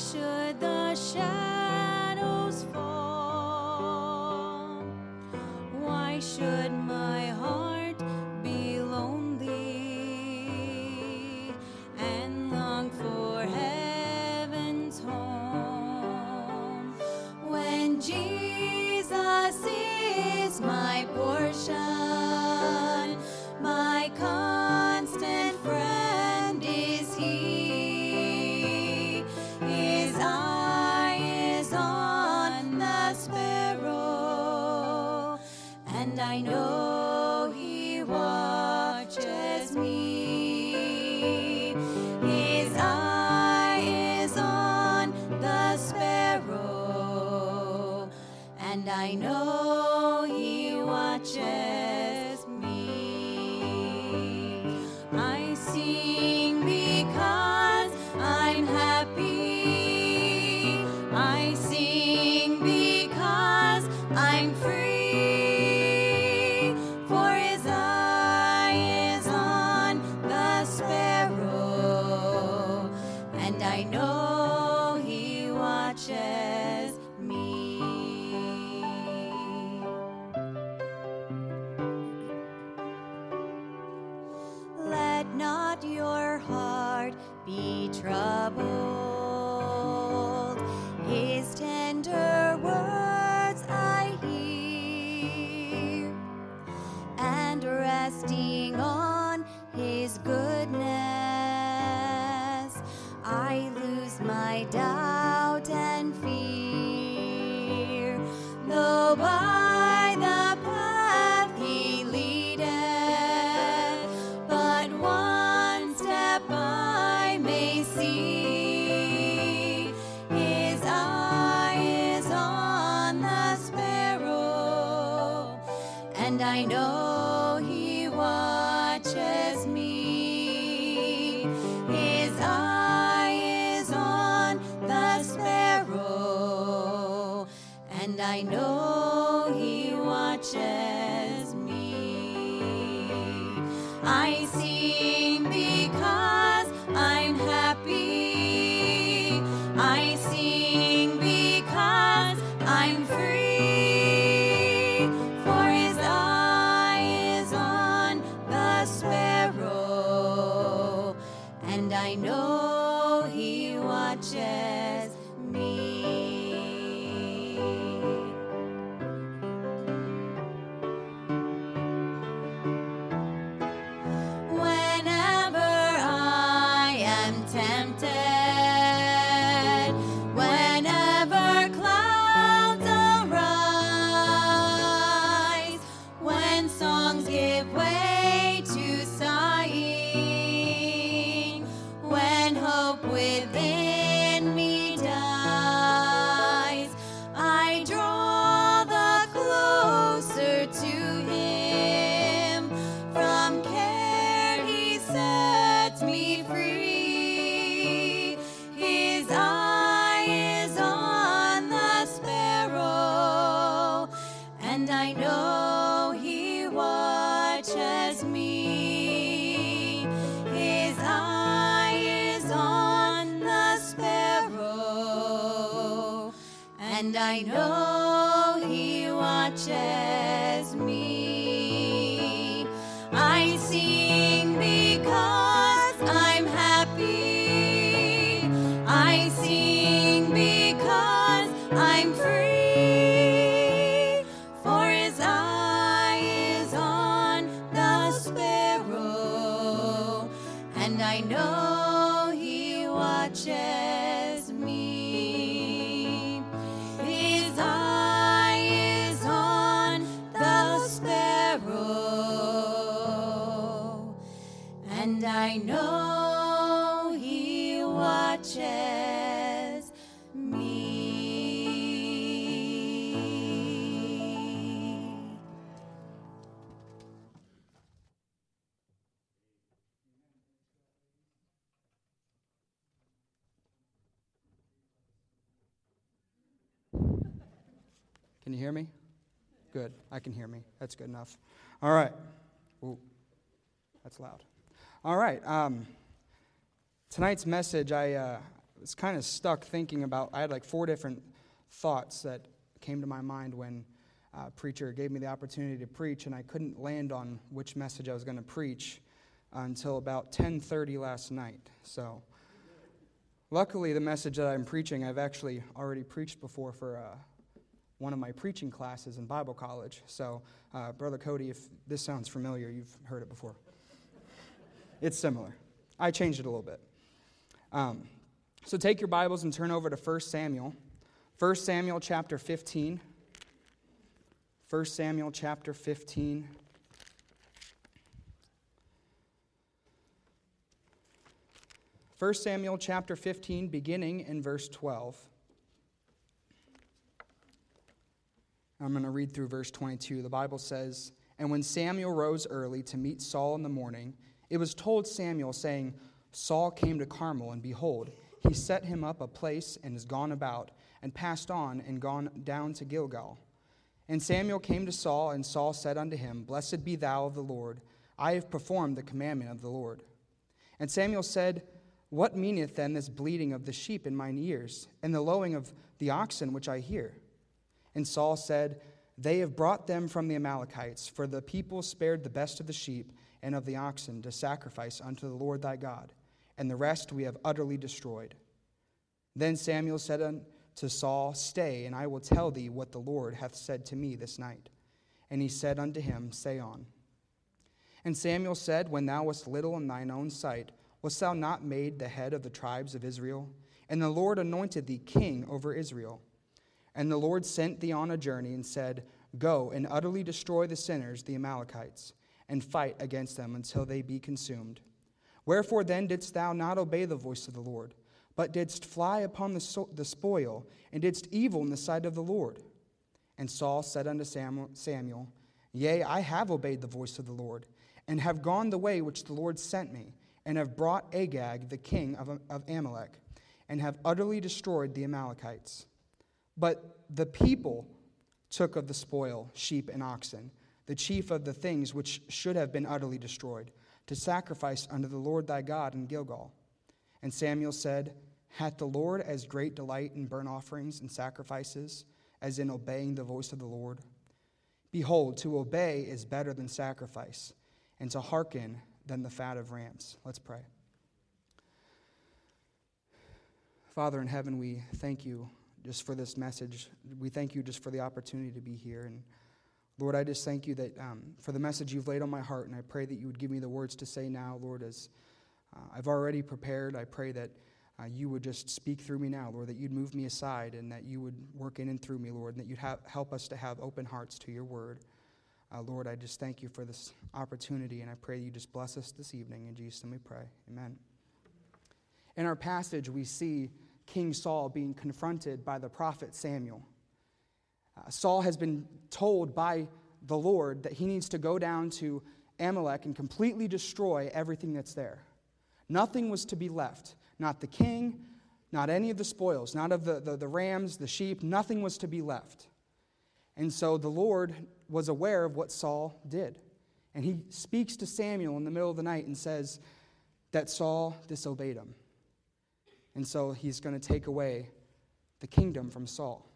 should the shadows fall? Why should my I know He watches me. His eye is on the sparrow, and I know. I know He watches me. His eye is on the sparrow, and I know. Can you hear me? Good. I can hear me. That's good enough. All right. Ooh, that's loud. All right. Um, tonight's message, I uh, was kind of stuck thinking about. I had like four different thoughts that came to my mind when a preacher gave me the opportunity to preach, and I couldn't land on which message I was going to preach until about 10:30 last night. So, luckily, the message that I'm preaching, I've actually already preached before for. Uh, one of my preaching classes in Bible college. So, uh, Brother Cody, if this sounds familiar, you've heard it before. It's similar. I changed it a little bit. Um, so, take your Bibles and turn over to 1 Samuel. 1 Samuel chapter 15. 1 Samuel chapter 15. First Samuel chapter 15, beginning in verse 12. I'm going to read through verse 22. The Bible says, And when Samuel rose early to meet Saul in the morning, it was told Samuel, saying, Saul came to Carmel, and behold, he set him up a place and is gone about, and passed on and gone down to Gilgal. And Samuel came to Saul, and Saul said unto him, Blessed be thou of the Lord. I have performed the commandment of the Lord. And Samuel said, What meaneth then this bleating of the sheep in mine ears, and the lowing of the oxen which I hear? And Saul said, They have brought them from the Amalekites, for the people spared the best of the sheep and of the oxen to sacrifice unto the Lord thy God, and the rest we have utterly destroyed. Then Samuel said unto Saul, Stay, and I will tell thee what the Lord hath said to me this night. And he said unto him, Say on. And Samuel said, When thou wast little in thine own sight, wast thou not made the head of the tribes of Israel? And the Lord anointed thee king over Israel. And the Lord sent thee on a journey and said, Go and utterly destroy the sinners, the Amalekites, and fight against them until they be consumed. Wherefore then didst thou not obey the voice of the Lord? but didst fly upon the, so- the spoil, and didst evil in the sight of the Lord. And Saul said unto Samuel, Yea, I have obeyed the voice of the Lord, and have gone the way which the Lord sent me, and have brought Agag, the king of, of Amalek, and have utterly destroyed the Amalekites. But the people took of the spoil sheep and oxen, the chief of the things which should have been utterly destroyed, to sacrifice unto the Lord thy God in Gilgal. And Samuel said, Hath the Lord as great delight in burnt offerings and sacrifices as in obeying the voice of the Lord? Behold, to obey is better than sacrifice, and to hearken than the fat of rams. Let's pray. Father in heaven, we thank you just for this message. We thank you just for the opportunity to be here. And Lord, I just thank you that um, for the message you've laid on my heart, and I pray that you would give me the words to say now, Lord, as uh, I've already prepared. I pray that uh, you would just speak through me now, Lord, that you'd move me aside and that you would work in and through me, Lord, and that you'd have, help us to have open hearts to your word. Uh, Lord, I just thank you for this opportunity, and I pray you just bless us this evening. In Jesus' name we pray. Amen. In our passage, we see King Saul being confronted by the prophet Samuel. Uh, Saul has been told by the Lord that he needs to go down to Amalek and completely destroy everything that's there. Nothing was to be left. Not the king, not any of the spoils, not of the, the, the, rams, the sheep, nothing was to be left. And so the Lord was aware of what Saul did. And he speaks to Samuel in the middle of the night and says that Saul disobeyed him. And so he's going to take away the kingdom from Saul.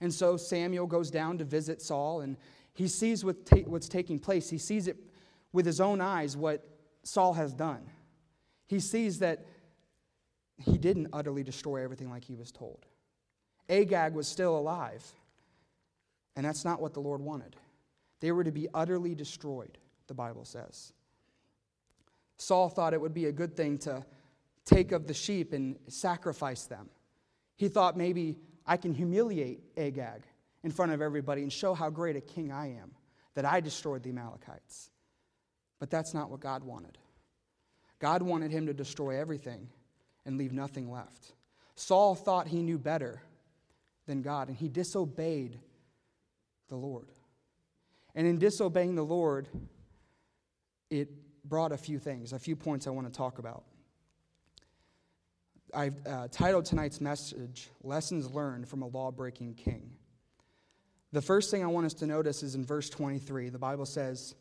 And so Samuel goes down to visit Saul and he sees what ta- what's taking place. He sees it with his own eyes what Saul has done he sees that he didn't utterly destroy everything like he was told. Agag was still alive, and that's not what the Lord wanted. They were to be utterly destroyed, the Bible says. Saul thought it would be a good thing to take of the sheep and sacrifice them. He thought maybe I can humiliate Agag in front of everybody and show how great a king I am, that I destroyed the Amalekites. But that's not what God wanted. God wanted him to destroy everything and leave nothing left. Saul thought he knew better than God, and he disobeyed the Lord. And in disobeying the Lord, it brought a few things, a few points I want to talk about. I've uh, titled tonight's message, Lessons Learned from a Law Breaking King. The first thing I want us to notice is in verse 23. The Bible says,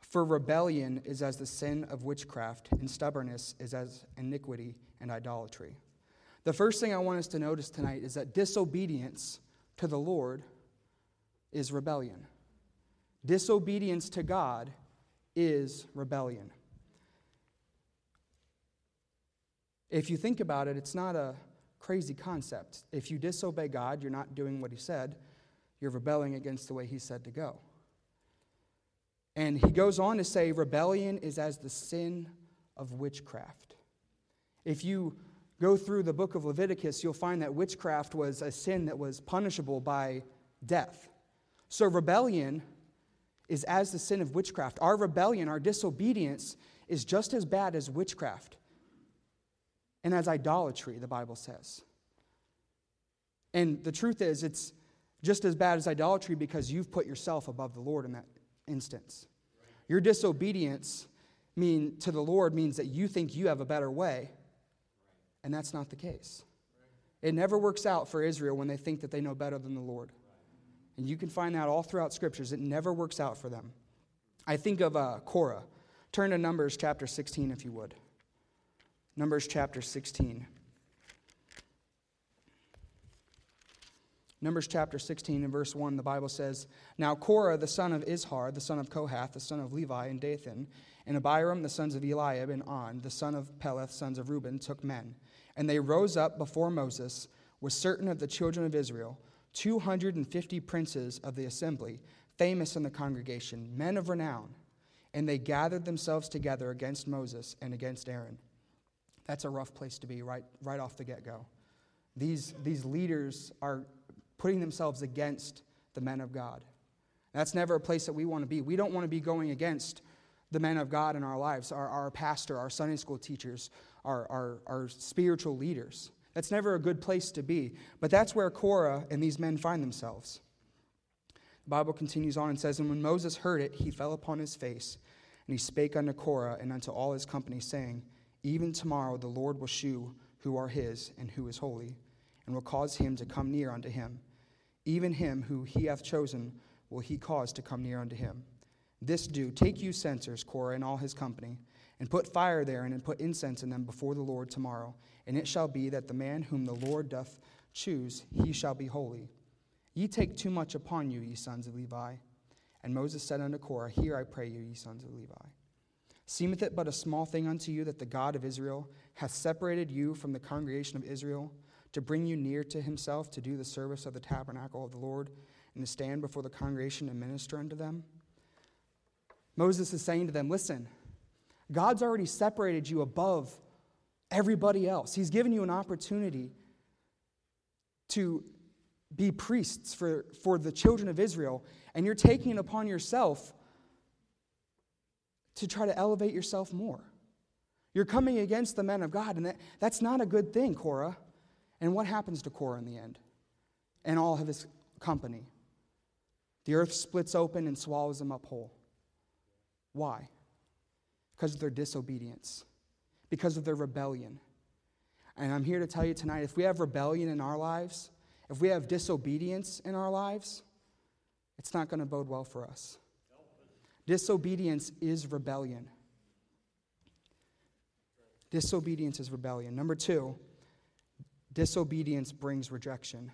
for rebellion is as the sin of witchcraft, and stubbornness is as iniquity and idolatry. The first thing I want us to notice tonight is that disobedience to the Lord is rebellion. Disobedience to God is rebellion. If you think about it, it's not a crazy concept. If you disobey God, you're not doing what He said, you're rebelling against the way He said to go. And he goes on to say, rebellion is as the sin of witchcraft. If you go through the book of Leviticus, you'll find that witchcraft was a sin that was punishable by death. So rebellion is as the sin of witchcraft. Our rebellion, our disobedience, is just as bad as witchcraft and as idolatry, the Bible says. And the truth is, it's just as bad as idolatry because you've put yourself above the Lord in that instance. Your disobedience mean to the Lord means that you think you have a better way, and that's not the case. It never works out for Israel when they think that they know better than the Lord. And you can find that all throughout scriptures. It never works out for them. I think of uh, Korah. Turn to Numbers chapter 16, if you would. Numbers chapter 16. Numbers chapter 16 and verse 1, the Bible says, Now Korah, the son of Izhar, the son of Kohath, the son of Levi, and Dathan, and Abiram, the sons of Eliab, and On, the son of Peleth, sons of Reuben, took men. And they rose up before Moses with certain of the children of Israel, 250 princes of the assembly, famous in the congregation, men of renown. And they gathered themselves together against Moses and against Aaron. That's a rough place to be right, right off the get go. These, these leaders are putting themselves against the men of God. That's never a place that we want to be. We don't want to be going against the men of God in our lives, our, our pastor, our Sunday school teachers, our, our, our spiritual leaders. That's never a good place to be. But that's where Korah and these men find themselves. The Bible continues on and says, And when Moses heard it, he fell upon his face, and he spake unto Korah and unto all his company, saying, Even tomorrow the Lord will shew who are his and who is holy, and will cause him to come near unto him even him who he hath chosen will he cause to come near unto him. This do, take you censers, Korah and all his company, and put fire therein, and put incense in them before the Lord tomorrow. And it shall be that the man whom the Lord doth choose, he shall be holy. Ye take too much upon you, ye sons of Levi. And Moses said unto Korah, Hear I pray you, ye sons of Levi. Seemeth it but a small thing unto you that the God of Israel hath separated you from the congregation of Israel? to bring you near to himself to do the service of the tabernacle of the Lord and to stand before the congregation and minister unto them? Moses is saying to them, Listen, God's already separated you above everybody else. He's given you an opportunity to be priests for, for the children of Israel, and you're taking it upon yourself to try to elevate yourself more. You're coming against the men of God, and that, that's not a good thing, Korah. And what happens to Korah in the end? And all of his company? The earth splits open and swallows them up whole. Why? Because of their disobedience, because of their rebellion. And I'm here to tell you tonight if we have rebellion in our lives, if we have disobedience in our lives, it's not going to bode well for us. Disobedience is rebellion. Disobedience is rebellion. Number two, Disobedience brings rejection.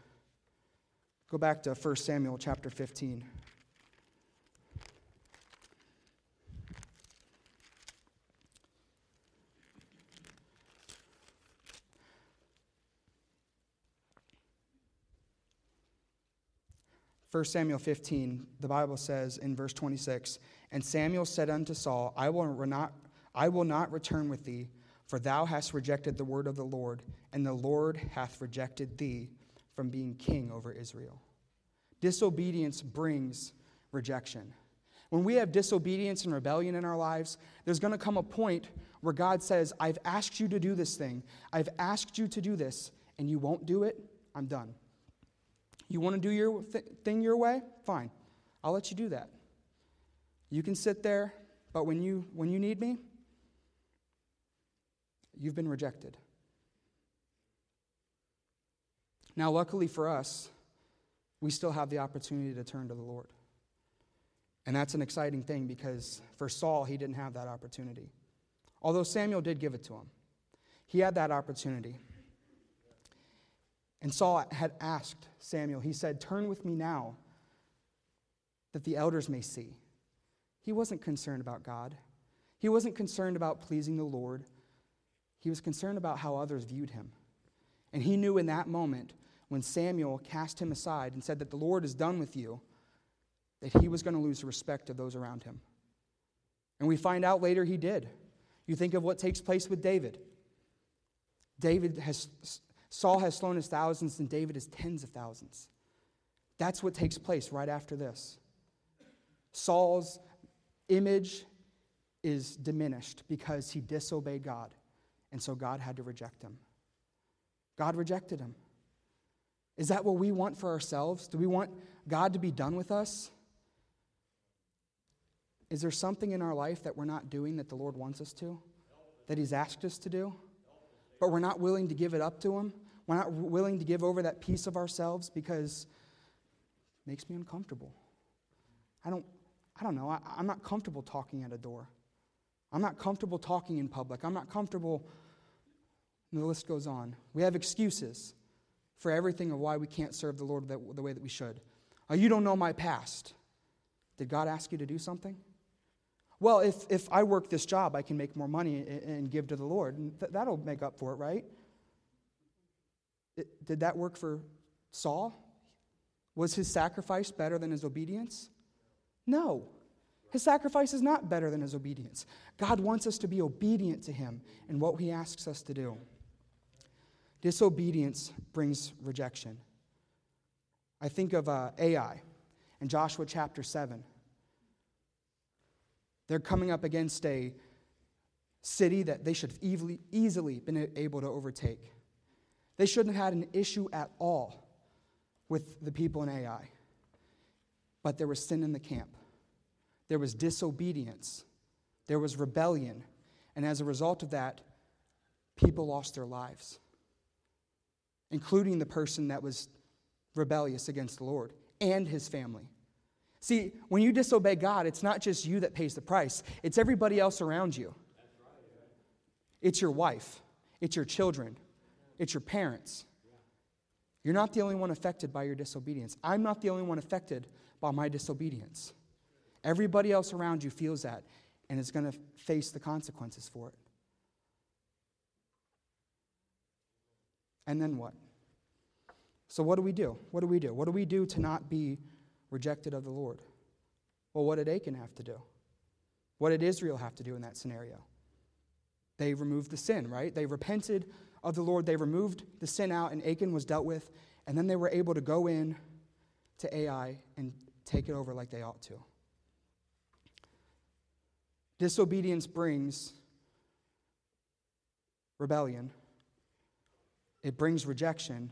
Go back to 1 Samuel chapter 15. First Samuel 15, the Bible says in verse 26, And Samuel said unto Saul, I will not, I will not return with thee, for thou hast rejected the word of the Lord, and the Lord hath rejected thee from being king over Israel. Disobedience brings rejection. When we have disobedience and rebellion in our lives, there's going to come a point where God says, I've asked you to do this thing. I've asked you to do this, and you won't do it. I'm done. You want to do your th- thing your way? Fine. I'll let you do that. You can sit there, but when you, when you need me, You've been rejected. Now, luckily for us, we still have the opportunity to turn to the Lord. And that's an exciting thing because for Saul, he didn't have that opportunity. Although Samuel did give it to him, he had that opportunity. And Saul had asked Samuel, he said, Turn with me now that the elders may see. He wasn't concerned about God. He wasn't concerned about pleasing the Lord. He was concerned about how others viewed him. And he knew in that moment, when Samuel cast him aside and said that the Lord is done with you, that he was going to lose the respect of those around him. And we find out later he did. You think of what takes place with David. David has, Saul has slain his thousands, and David is tens of thousands. That's what takes place right after this. Saul's image is diminished because he disobeyed God, and so God had to reject him. God rejected him. Is that what we want for ourselves? Do we want God to be done with us? Is there something in our life that we're not doing that the Lord wants us to? That He's asked us to do? But we're not willing to give it up to Him? We're not willing to give over that piece of ourselves because it makes me uncomfortable. I don't, I don't know. I, I'm not comfortable talking at a door. I'm not comfortable talking in public. I'm not comfortable. And the list goes on. We have excuses for everything of why we can't serve the Lord the, way that we should. Oh, you don't know my past. Did God ask you to do something? Well, if, if I work this job, I can make more money and, give to the Lord. And th- that'll make up for it, right? Did that work for Saul? Was his sacrifice better than his obedience? No. His sacrifice is not better than his obedience. God wants us to be obedient to him in what he asks us to do. Disobedience brings rejection. I think of uh, Ai in Joshua chapter 7. They're coming up against a city that they should have easily, easily been able to overtake. They shouldn't have had an issue at all with the people in Ai. But there was sin in the camp, there was disobedience, there was rebellion. And as a result of that, people lost their lives, including the person that was rebellious against the Lord and his family. See, when you disobey God, it's not just you that pays the price, it's everybody else around you. It's your wife, it's your children, it's your parents. You're not the only one affected by your disobedience. I'm not the only one affected by my disobedience. Everybody else around you feels that and is going to face the consequences for it. And then what? So, what do we do? What do we do? What do we do to not be rejected of the Lord. Well, what did Achan have to do? What did Israel have to do in that scenario? They removed the sin, right? They repented of the Lord. They removed the sin out, and Achan was dealt with. And then they were able to go in to Ai and take it over like they ought to. Disobedience brings rebellion, it brings rejection,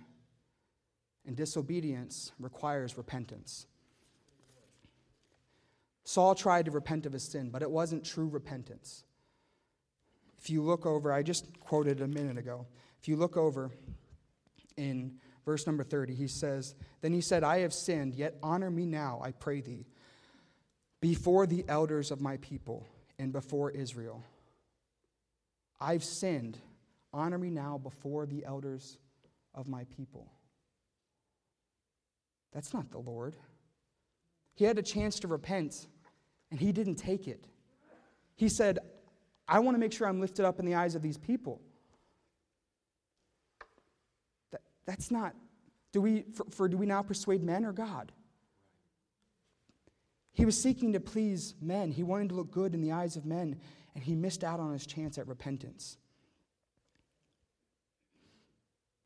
and disobedience requires repentance. Saul tried to repent of his sin, but it wasn't true repentance. If you look over, I just quoted a minute ago. If you look over in verse number 30, he says, Then he said, I have sinned, yet honor me now, I pray thee, before the elders of my people and before Israel. I've sinned. Honor me now before the elders of my people. That's not the Lord. He had a chance to repent, and he didn't take it. He said, I want to make sure I'm lifted up in the eyes of these people. That, that's not, do we, for, for do we now persuade men or God? He was seeking to please men. He wanted to look good in the eyes of men, and he missed out on his chance at repentance.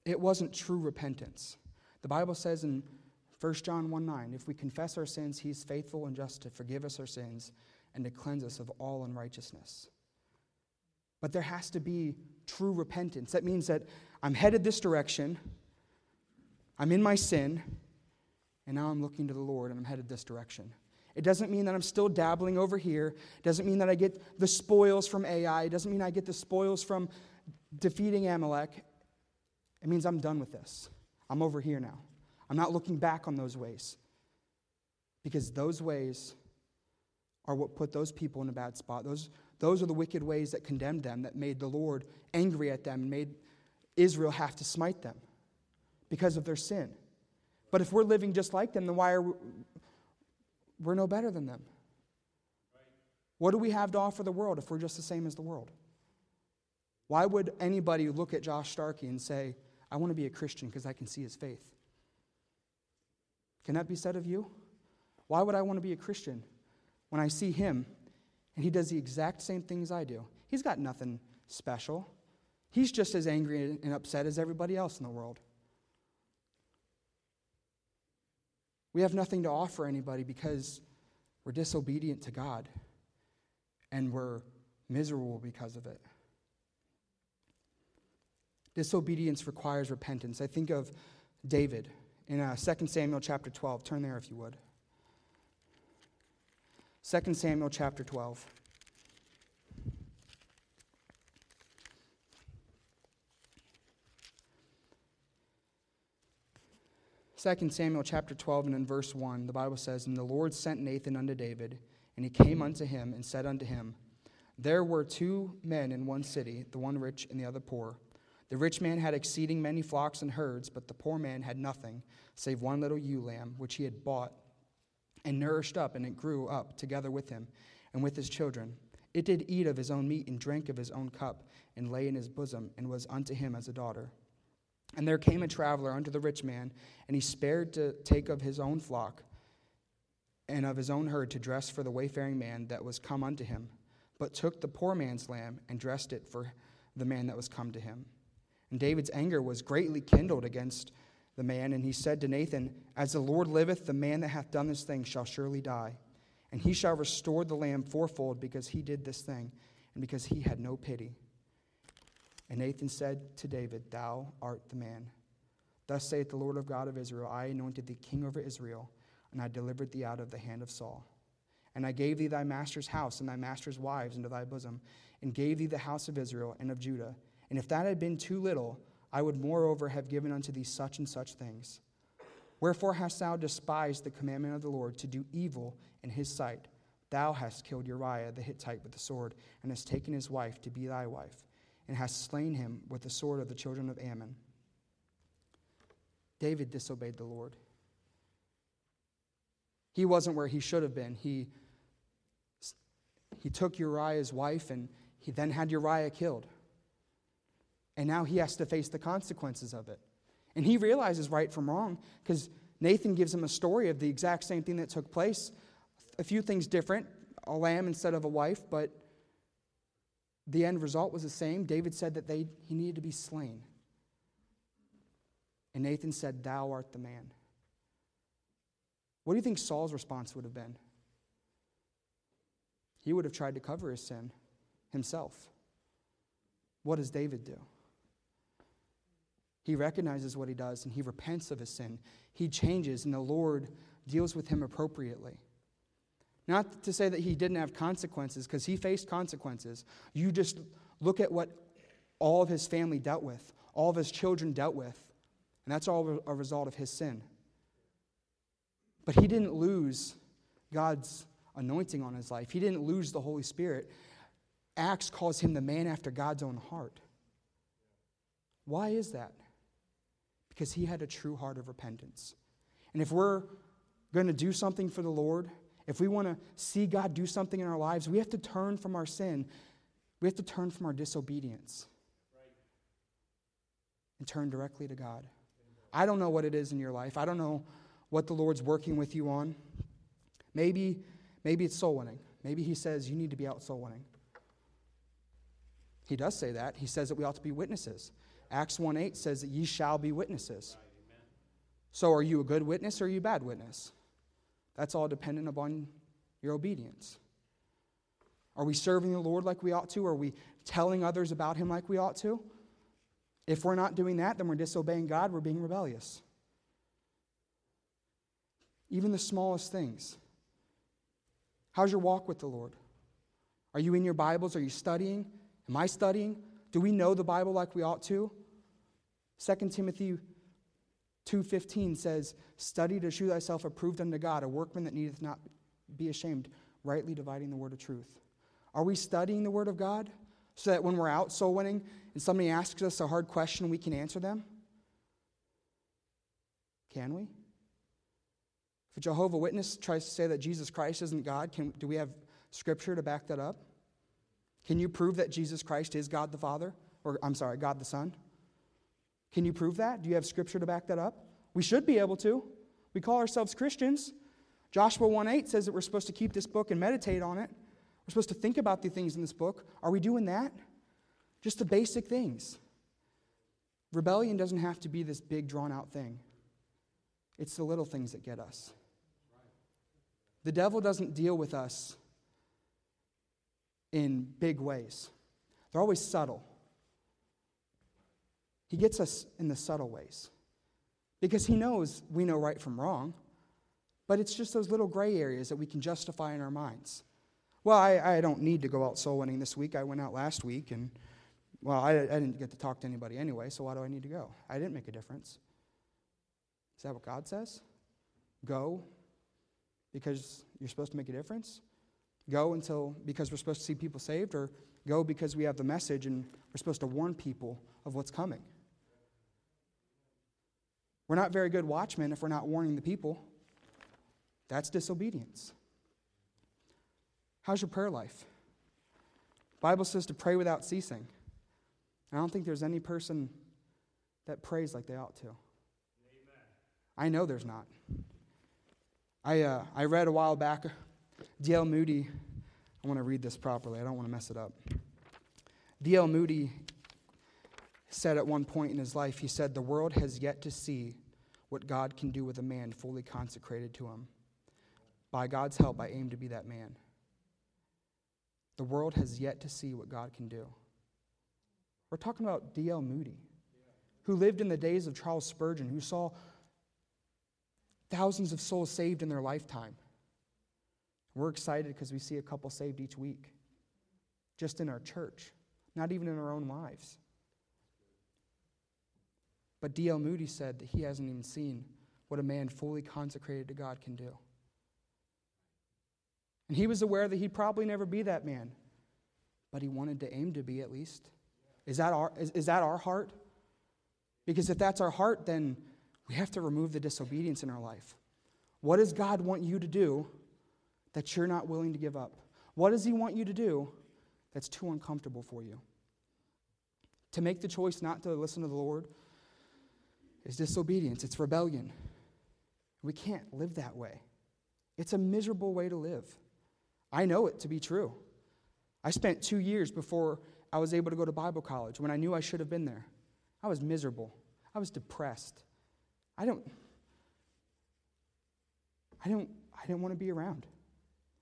It wasn't true repentance. The Bible says in 1 John 1 9, if we confess our sins, he's faithful and just to forgive us our sins and to cleanse us of all unrighteousness. But there has to be true repentance. That means that I'm headed this direction, I'm in my sin, and now I'm looking to the Lord and I'm headed this direction. It doesn't mean that I'm still dabbling over here. It doesn't mean that I get the spoils from Ai. It doesn't mean I get the spoils from defeating Amalek. It means I'm done with this. I'm over here now. I'm not looking back on those ways because those ways are what put those people in a bad spot. Those, those are the wicked ways that condemned them, that made the Lord angry at them and made Israel have to smite them because of their sin. But if we're living just like them, then why are we, we're no better than them? What do we have to offer the world if we're just the same as the world? Why would anybody look at Josh Starkey and say, I want to be a Christian because I can see his faith? Can that be said of you? Why would I want to be a Christian when I see him and he does the exact same things I do? He's got nothing special. He's just as angry and upset as everybody else in the world. We have nothing to offer anybody because we're disobedient to God and we're miserable because of it. Disobedience requires repentance. I think of David in uh, 2 Samuel chapter 12. Turn there if you would. 2 Samuel chapter 12. 2 Samuel chapter 12 and in verse 1, the Bible says, And the Lord sent Nathan unto David, and he came unto him and said unto him, There were two men in one city, the one rich and the other poor. The rich man had exceeding many flocks and herds, but the poor man had nothing, save one little ewe lamb, which he had bought and nourished up, and it grew up together with him and with his children. It did eat of his own meat and drank of his own cup, and lay in his bosom, and was unto him as a daughter. And there came a traveler unto the rich man, and he spared to take of his own flock and of his own herd to dress for the wayfaring man that was come unto him, but took the poor man's lamb and dressed it for the man that was come to him. And David's anger was greatly kindled against the man, and he said to Nathan, As the Lord liveth, the man that hath done this thing shall surely die. And he shall restore the lamb fourfold because he did this thing, and because he had no pity. And Nathan said to David, Thou art the man. Thus saith the Lord of God of Israel I anointed thee king over Israel, and I delivered thee out of the hand of Saul. And I gave thee thy master's house and thy master's wives into thy bosom, and gave thee the house of Israel and of Judah. And if that had been too little, I would moreover have given unto thee such and such things. Wherefore hast thou despised the commandment of the Lord to do evil in his sight? Thou hast killed Uriah the Hittite with the sword, and hast taken his wife to be thy wife and hast slain him with the sword of the children of Ammon. David disobeyed the Lord. He wasn't where he should have been. He, he took Uriah's wife and he then had Uriah killed. And now he has to face the consequences of it. And he realizes right from wrong because Nathan gives him a story of the exact same thing that took place. A few things different a lamb instead of a wife, but the end result was the same. David said that they, he needed to be slain. And Nathan said, Thou art the man. What do you think Saul's response would have been? He would have tried to cover his sin himself. What does David do? He recognizes what he does and he repents of his sin. He changes, and the Lord deals with him appropriately. Not to say that he didn't have consequences, because he faced consequences. You just look at what all of his family dealt with, all of his children dealt with, and that's all a result of his sin. But he didn't lose God's anointing on his life, he didn't lose the Holy Spirit. Acts calls him the man after God's own heart. Why is that? Because he had a true heart of repentance. And if we're going to do something for the Lord, if we want to see God do something in our lives, we have to turn from our sin. We have to turn from our disobedience and turn directly to God. I don't know what it is in your life. I don't know what the Lord's working with you on. Maybe, maybe it's soul winning. Maybe He says you need to be out soul winning. He does say that. He says that we ought to be witnesses. Acts 1 8 says that ye shall be witnesses. So are you a good witness or are you a bad witness? That's all dependent upon your obedience. Are we serving the Lord like we ought to? Are we telling others about Him like we ought to? If we're not doing that, then we're disobeying God, we're being rebellious. Even the smallest things. How's your walk with the Lord? Are you in your Bibles? Are you studying? Am I studying? Do we know the Bible like we ought to? 2 Timothy 2.15 says, Study to shew thyself approved unto God, a workman that needeth not be ashamed, rightly dividing the word of truth. Are we studying the word of God so that when we're out soul winning and somebody asks us a hard question, we can answer them? Can we? If a Jehovah Witness tries to say that Jesus Christ isn't God, can, do we have scripture to back that up? Can you prove that Jesus Christ is God the Father? Or, I'm sorry, God the Son? Can you prove that? Do you have scripture to back that up? We should be able to. We call ourselves Christians. Joshua 1 8 says that we're supposed to keep this book and meditate on it. We're supposed to think about the things in this book. Are we doing that? Just the basic things. Rebellion doesn't have to be this big, drawn out thing, it's the little things that get us. The devil doesn't deal with us in big ways, they're always subtle. He gets us in the subtle ways because he knows we know right from wrong, but it's just those little gray areas that we can justify in our minds. Well, I, I don't need to go out soul winning this week. I went out last week, and, well, I, I didn't get to talk to anybody anyway, so why do I need to go? I didn't make a difference. Is that what God says? Go because you're supposed to make a difference? Go until because we're supposed to see people saved, or go because we have the message and we're supposed to warn people of what's coming? We're not very good watchmen if we're not warning the people. That's disobedience. How's your prayer life? Bible says to pray without ceasing. I don't think there's any person that prays like they ought to. Amen. I know there's not. I, uh, I read a while back, D.L. Moody, I want to read this properly, I don't want to mess it up. D.L. Moody said at one point in his life, he said, The world has yet to see what God can do with a man fully consecrated to him. By God's help, I aim to be that man. The world has yet to see what God can do. We're talking about D.L. Moody, who lived in the days of Charles Spurgeon, who saw thousands of souls saved in their lifetime. We're excited because we see a couple saved each week, just in our church, not even in our own lives. But D.L. Moody said that he hasn't even seen what a man fully consecrated to God can do. And he was aware that he'd probably never be that man, but he wanted to aim to be at least. Is that our, is, is that our heart? Because if that's our heart, then we have to remove the disobedience in our life. What does God want you to do that you're not willing to give up? What does He want you to do that's too uncomfortable for you? To make the choice not to listen to the Lord, is disobedience, it's rebellion. We can't live that way. It's a miserable way to live. I know it to be true. I spent two years before I was able to go to Bible college when I knew I should have been there. I was miserable. I was depressed. I don't I don't I didn't want to be around.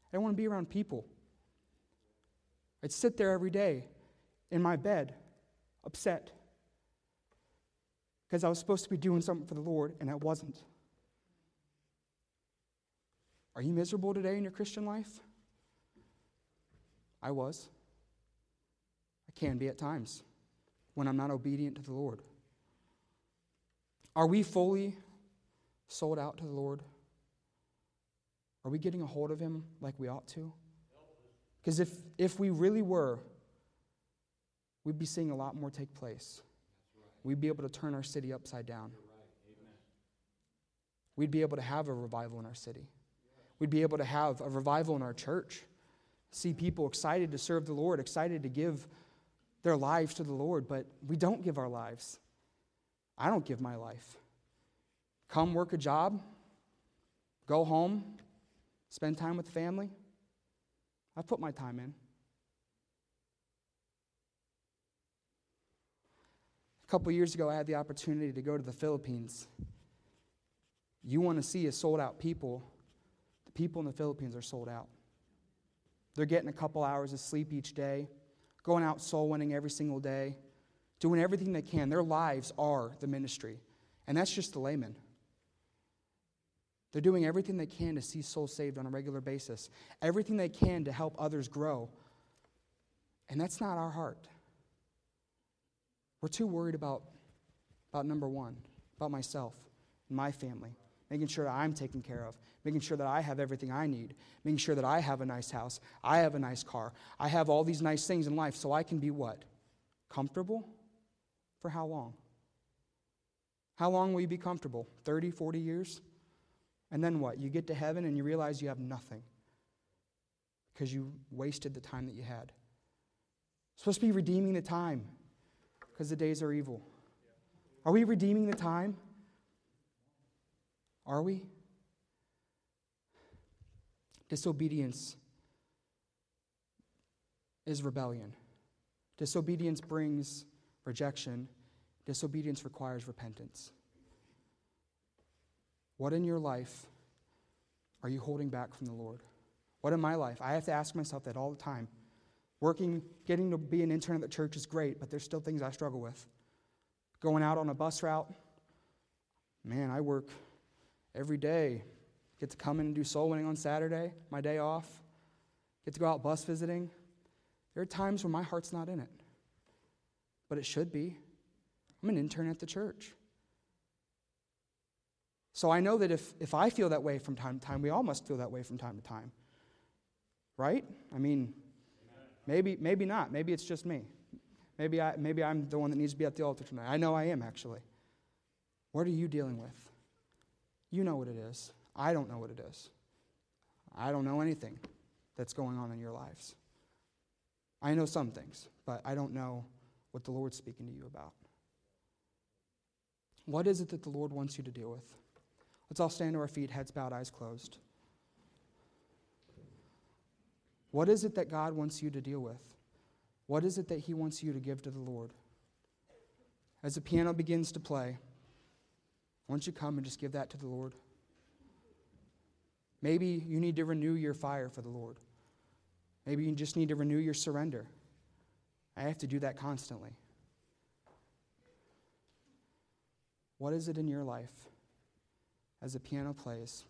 I didn't want to be around people. I'd sit there every day in my bed, upset, because I was supposed to be doing something for the Lord and I wasn't. Are you miserable today in your Christian life? I was. I can be at times when I'm not obedient to the Lord. Are we fully sold out to the Lord? Are we getting a hold of Him like we ought to? Because if, if we really were, we'd be seeing a lot more take place we'd be able to turn our city upside down. We'd be able to have a revival in our city. We'd be able to have a revival in our church. See people excited to serve the Lord, excited to give their lives to the Lord, but we don't give our lives. I don't give my life. Come work a job, go home, spend time with family. I've put my time in. A couple years ago, I had the opportunity to go to the Philippines. You want to see a sold out people, the people in the Philippines are sold out. They're getting a couple hours of sleep each day, going out soul winning every single day, doing everything they can. Their lives are the ministry. And that's just the layman. They're doing everything they can to see souls saved on a regular basis, everything they can to help others grow. And that's not our heart. We're too worried about, about number one, about myself my family, making sure that I'm taken care of, making sure that I have everything I need, making sure that I have a nice house, I have a nice car, I have all these nice things in life so I can be what? Comfortable? For how long? How long will you be comfortable? 30, 40 years? And then what? You get to heaven and you realize you have nothing because you wasted the time that you had. supposed to be redeeming the time because the days are evil. Are we redeeming the time? Are we? Disobedience is rebellion. Disobedience brings rejection. Disobedience requires repentance. What in your life are you holding back from the Lord? What in my life? I have to ask myself that all the time. Working, getting to be an intern at the church is great, but there's still things I struggle with. Going out on a bus route, man, I work every day. Get to come in and do soul winning on Saturday, my day off. Get to go out bus visiting. There are times when my heart's not in it, but it should be. I'm an intern at the church. So I know that if, if I feel that way from time to time, we all must feel that way from time to time. Right? I mean, maybe, maybe not. Maybe it's just me. Maybe, I, maybe I'm the one that needs to be at the altar tonight. I know I am, actually. What are you dealing with? You know what it is. I don't know what it is. I don't know anything that's going on in your lives. I know some things, but I don't know what the Lord's speaking to you about. What is it that the Lord wants you to deal with? Let's all stand to our feet, heads bowed, eyes closed. What is it that God wants you to deal with? What is it that He wants you to give to the Lord? As the piano begins to play, why don't you come and just give that to the Lord? Maybe you need to renew your fire for the Lord. Maybe you just need to renew your surrender. I have to do that constantly. What is it in your life as the piano plays?